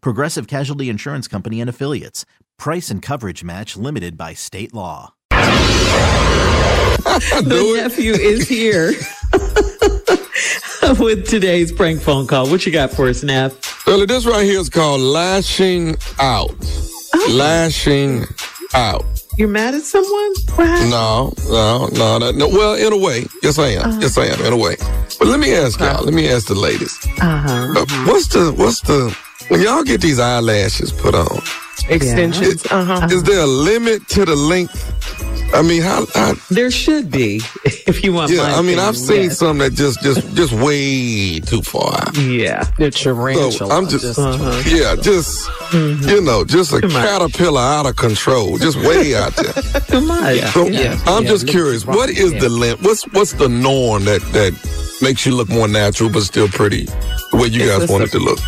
Progressive Casualty Insurance Company and Affiliates. Price and coverage match limited by state law. the nephew is here with today's prank phone call. What you got for us, Neff? Well, this right here is called lashing out. Oh. Lashing out. You're mad at someone? What? No, no, no, no, no. Well, in a way, yes, I am. Yes, I am. In a way. But let me ask y'all. Let me ask the ladies. Uh-huh. Uh, what's the what's the when y'all get these eyelashes put on? Extensions. Uh huh. Is there a limit to the length? I mean, how? how There should be, if you want yeah, my I mean, I've seen yes. some that just just just way too far out. Yeah. The So tarantula. I'm just, Uh-huh. yeah, just you know, just a Too much. caterpillar out of control, just way out there. Too much. So Yeah. I'm Yeah, just curious, wrong. what is Yeah. the limit? What's what's the norm that that makes you look more natural but still pretty, the way you guys just want it to look?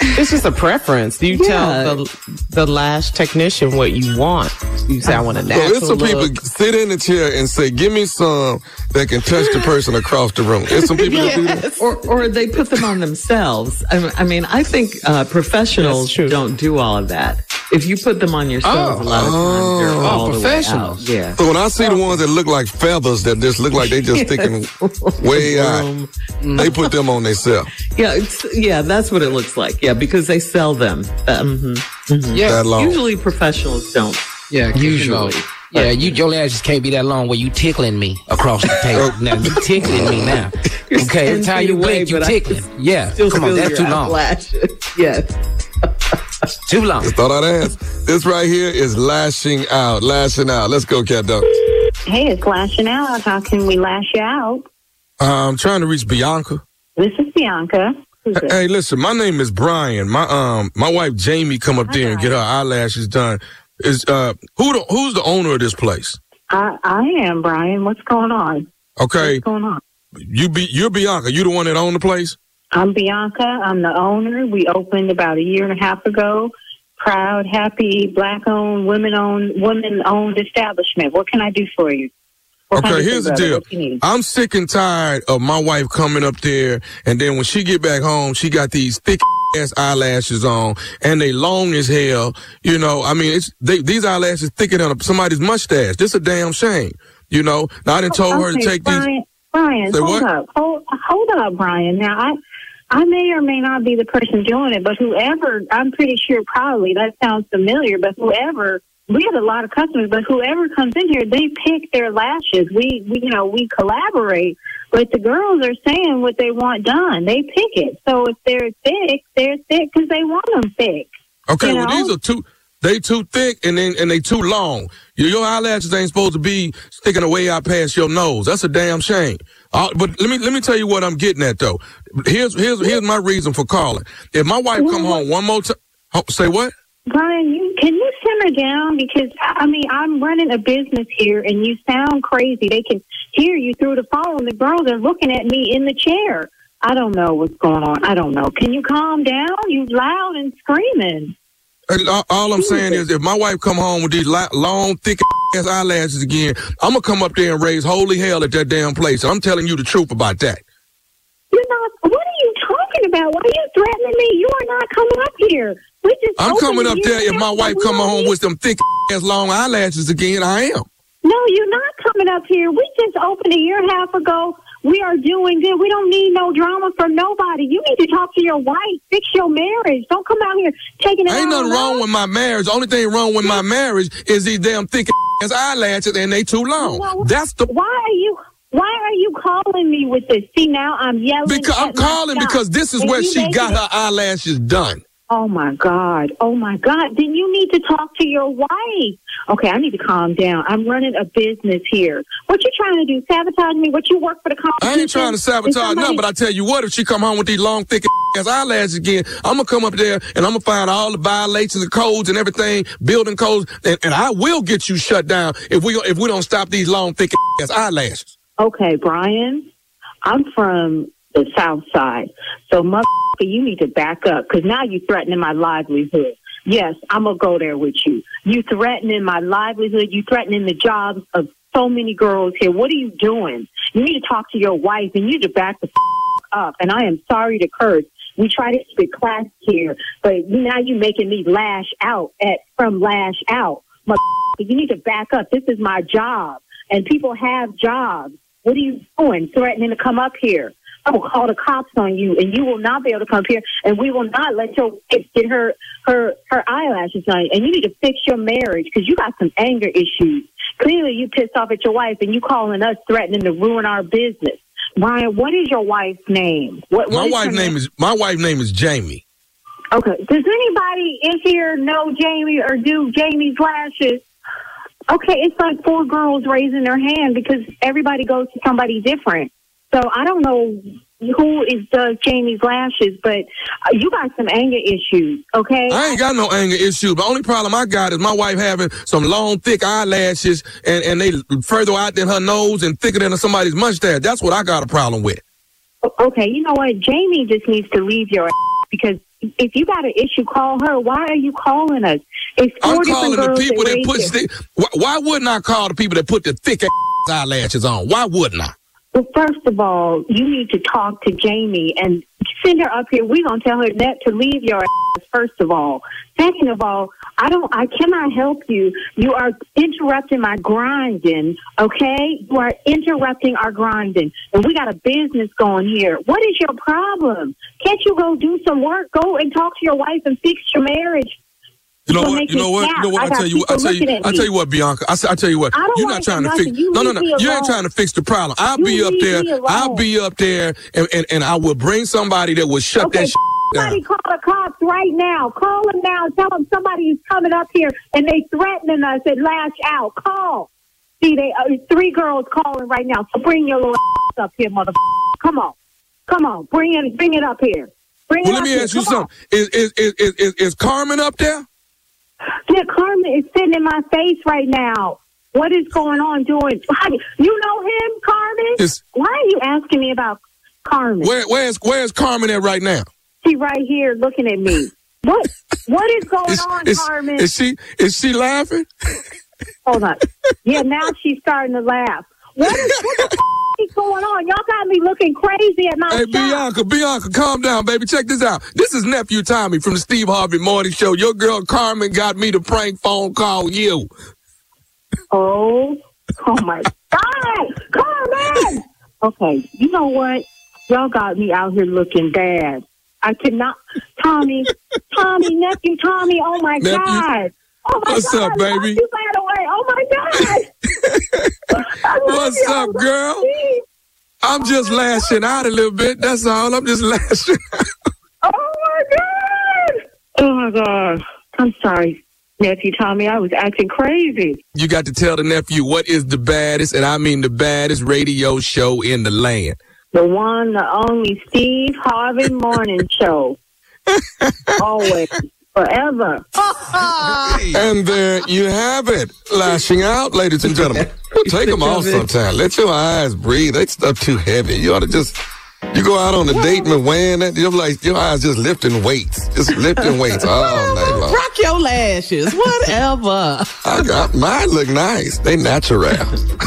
It's just a preference. You Yeah. tell the the lash technician what you want. You say I want a So natural there's some look. people sit in the chair and say, "Give me some that can touch the person across the room." There's some people that do that. Or, or they put them on themselves. I mean, I, mean, I think uh, professionals don't do all of that. If you put them on yourself, Oh. a lot of times they're Oh, all the way out. professionals. Yeah. So when I see the ones that look like feathers that just look like they just sticking way out, Um, they put them on themselves. yeah, it's, yeah, that's what it looks like. Yeah, because they sell them. Um, mhm. yeah, That long. Usually professionals don't. Yeah, you Usually. yeah, you your just can't be that long where you tickling me across the table. now you tickling me now. You're Okay, every 10 time you away, blink, you but I tickling. Yeah, Still come on, feel that's too long. eyelashes. yes. Too long. Thought I'd ask. This right here is lashing out, lashing out. Let's go, Cat Dog. Hey, it's lashing out. How can we lash you out? I'm trying to reach Bianca. This is Bianca. Hey, listen, my name is Brian. My um, my wife Jamie come up there and get her eyelashes done. Is uh, who the who's the owner of this place? I, I am Brian. What's going on? Okay, What's going on? you be you're Bianca. You the one that own the place. I'm Bianca. I'm the owner. We opened about a year and a half ago. Proud, happy, black-owned, women-owned, women-owned establishment. What can I do for you? Okay, here's the deal. What you need? I'm sick and tired of my wife coming up there, and then when she get back home, she got these thick ass eyelashes on, and they long as hell. You know, I mean, it's they, these eyelashes thicker than somebody's mustache. This a damn shame. You know, now I done oh, told her to Okay, take these. Brian, Brian, Say hold what? up, hold, hold up, Brian. Now, I, I may or may not be the person doing it, but whoever, I'm pretty sure probably that sounds familiar. But whoever, we have a lot of customers, but whoever comes in here, they pick their lashes. We, we, you know, we collaborate, but the girls are saying what they want done. They pick it. So if they're thick, they're thick because they want them thick. Okay, well know? these are too they too thick and then and they too long. Your, your eyelashes ain't supposed to be sticking away out past your nose. That's a damn shame. Uh, but let me let me tell you what I'm getting at though. Here's here's here's my reason for calling. If my wife come home one more time, say what? Brian, you, can you simmer down? Because, I mean, I'm running a business here and you sound crazy. They can hear you through the phone. The girls are looking at me in the chair. I don't know what's going on. I don't know. Can you calm down? You loud and screaming. All- All I'm saying is, if my wife come home with these long, thick ass eyelashes again, I'm gonna come up there and raise holy hell at that damn place. I'm telling you the truth about that. You're not, what are you talking about? Why are you threatening me? You are not coming up here. I'm coming up there if my wife come home with some thick ass long eyelashes again. I am. No, you're not coming up here. We just opened a year and a half ago. We are doing good. We don't need no drama from nobody. You need to talk to your wife. Fix your marriage. Don't come out here taking it Ain't nothing wrong with my marriage. The only thing wrong with my marriage is these damn thick ass eyelashes and they too long. Well, That's the Why are you? Why are you calling me with this? See now I'm yelling. because I'm calling because this is And where she got it- her eyelashes done. Oh my God. Oh my God. Then you need to talk to your wife. Okay, I need to calm down. I'm running a business here. What you trying to do? Sabotage me? What you work for the competition? I ain't trying to sabotage somebody- nothing, but I tell you what, if she come home with these long, thick ass eyelashes again, I'm gonna come up there and I'm gonna find all the violations of codes and everything, building codes, and, and I will get you shut down if we if we don't stop these long, thick ass eyelashes. Okay, Brian, I'm from the South Side. So, motherfucker, you need to back up because now you're threatening my livelihood. Yes, I'm to go there with you. You threatening my livelihood. You threatening the jobs of so many girls here. What are you doing? You need to talk to your wife and you need to back the up. And I am sorry to curse. We try to keep it class here, but now you're making me lash out at from lash out. Motherfucker, You need to back up. This is my job, and people have jobs. What are you doing? Threatening to come up here? I will call the cops on you, and you will not be able to come here, and we will not let your wife get her her her eyelashes done. And you need to fix your marriage because you got some anger issues. Clearly, you pissed off at your wife, and you calling us threatening to ruin our business. Brian, what is your wife's name? What, what My wife's her name is my wife's name is Jamie. Okay. Does anybody in here know Jamie or do Jamie's lashes? Okay, it's like four girls raising their hand because everybody goes to somebody different. So I don't know who is does Jamie's lashes, but uh, you got some anger issues. Okay. I ain't got no anger issue. The only problem I got is my wife having some long, thick eyelashes, and, and they further out than her nose and thicker than somebody's mustache. That's what I got a problem with. Okay. You know what? Jamie just needs to leave your ass because if you got an issue, call her. Why are you calling us? It's 4 I'm calling the people that raised put stick. Why, why wouldn't I call the people that put the thick ass eyelashes on? Why wouldn't I? Well, first of all, you need to talk to Jamie and send her up here. We're gonna tell her that to leave your ass. First of all, second of all, I don't. I cannot help you. You are interrupting my grinding. Okay, you are interrupting our grinding, and we got a business going here. What is your problem? Can't you go do some work? Go and talk to your wife and fix your marriage. You know what? You know what? You know what? I I tell you. I tell you. I tell you what, Bianca. I, I tell you what. You're not trying to fix. You no, no, no. You ain't trying to fix the problem. I'll You be up there. I'll be up there, and, and, and I will bring somebody that will shut Okay, that shit somebody down. call the cops right now. Call them now. Tell them somebody is coming up here and they threatening us and lash out. Call. See, they uh, three girls calling right now. So bring your little up here, mother. Come on, come on. Bring it. Bring it up here. Bring Well, it let me here. ask you Come something. Is, is is is is Carmen up there? Yeah, Carmen is sitting in my face right now. What is going on? Doing? You know him, Carmen? Is Why are you asking me about Carmen? where where's where's Carmen at right now? She right here looking at me. What? What is going Is, on, is, Carmen? is she is she laughing? Hold on. Yeah, now she's starting to laugh. What is, what the f- is going on? Y'all got me looking crazy at my Hey, shop. Bianca, Bianca, calm down, baby. Check this out. This is nephew Tommy from the Steve Harvey Morning Show. Your girl Carmen got me to prank phone call you. Oh, oh my God, Carmen! Okay, you know what? Y'all got me out here looking bad. I cannot, Tommy, Tommy, nephew, Tommy. Oh my Nephew. God! Oh my What's God! up, baby? You ran away! Oh my God! I love What's up, girl? I'm just lashing out a little bit. That's all. I'm just lashing. Oh my God! Oh my God! I'm sorry, nephew Tommy. I was acting crazy. you got to tell the nephew what is the baddest, and I mean the baddest radio show in the land. The one, the only Steve Harvey Morning Show. Always, forever. And there you have it. Lashing out, ladies and gentlemen. Take them off sometime. Let your eyes breathe. That stuff too heavy. You ought to just. You go out on a date and wearing that, you're like your eyes just lifting weights, just lifting weights all night long. Rock your lashes, whatever. I got mine look nice. They natural.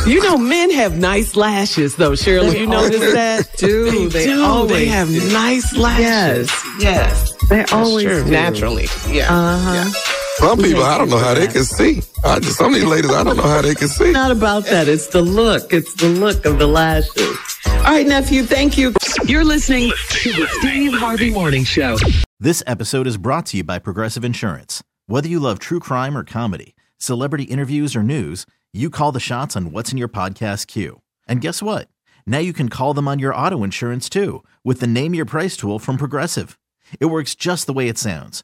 you know, men have nice lashes, though. Shirley, you notice that? do. They do. always They have do. nice lashes. Yes, yes. They always true. do. Naturally. Yeah. Uh-huh. Some people, I don't know how they can see. I just, some of these ladies, I don't know how they can see. Not about that. It's the look. It's the look of the lashes. All right, nephew, thank you. You're listening to the Steve Harvey Morning Show. This episode is brought to you by Progressive Insurance. Whether you love true crime or comedy, celebrity interviews or news, you call the shots on what's in your podcast queue. And guess what? Now you can call them on your auto insurance too with the Name Your Price tool from Progressive. It works just the way it sounds.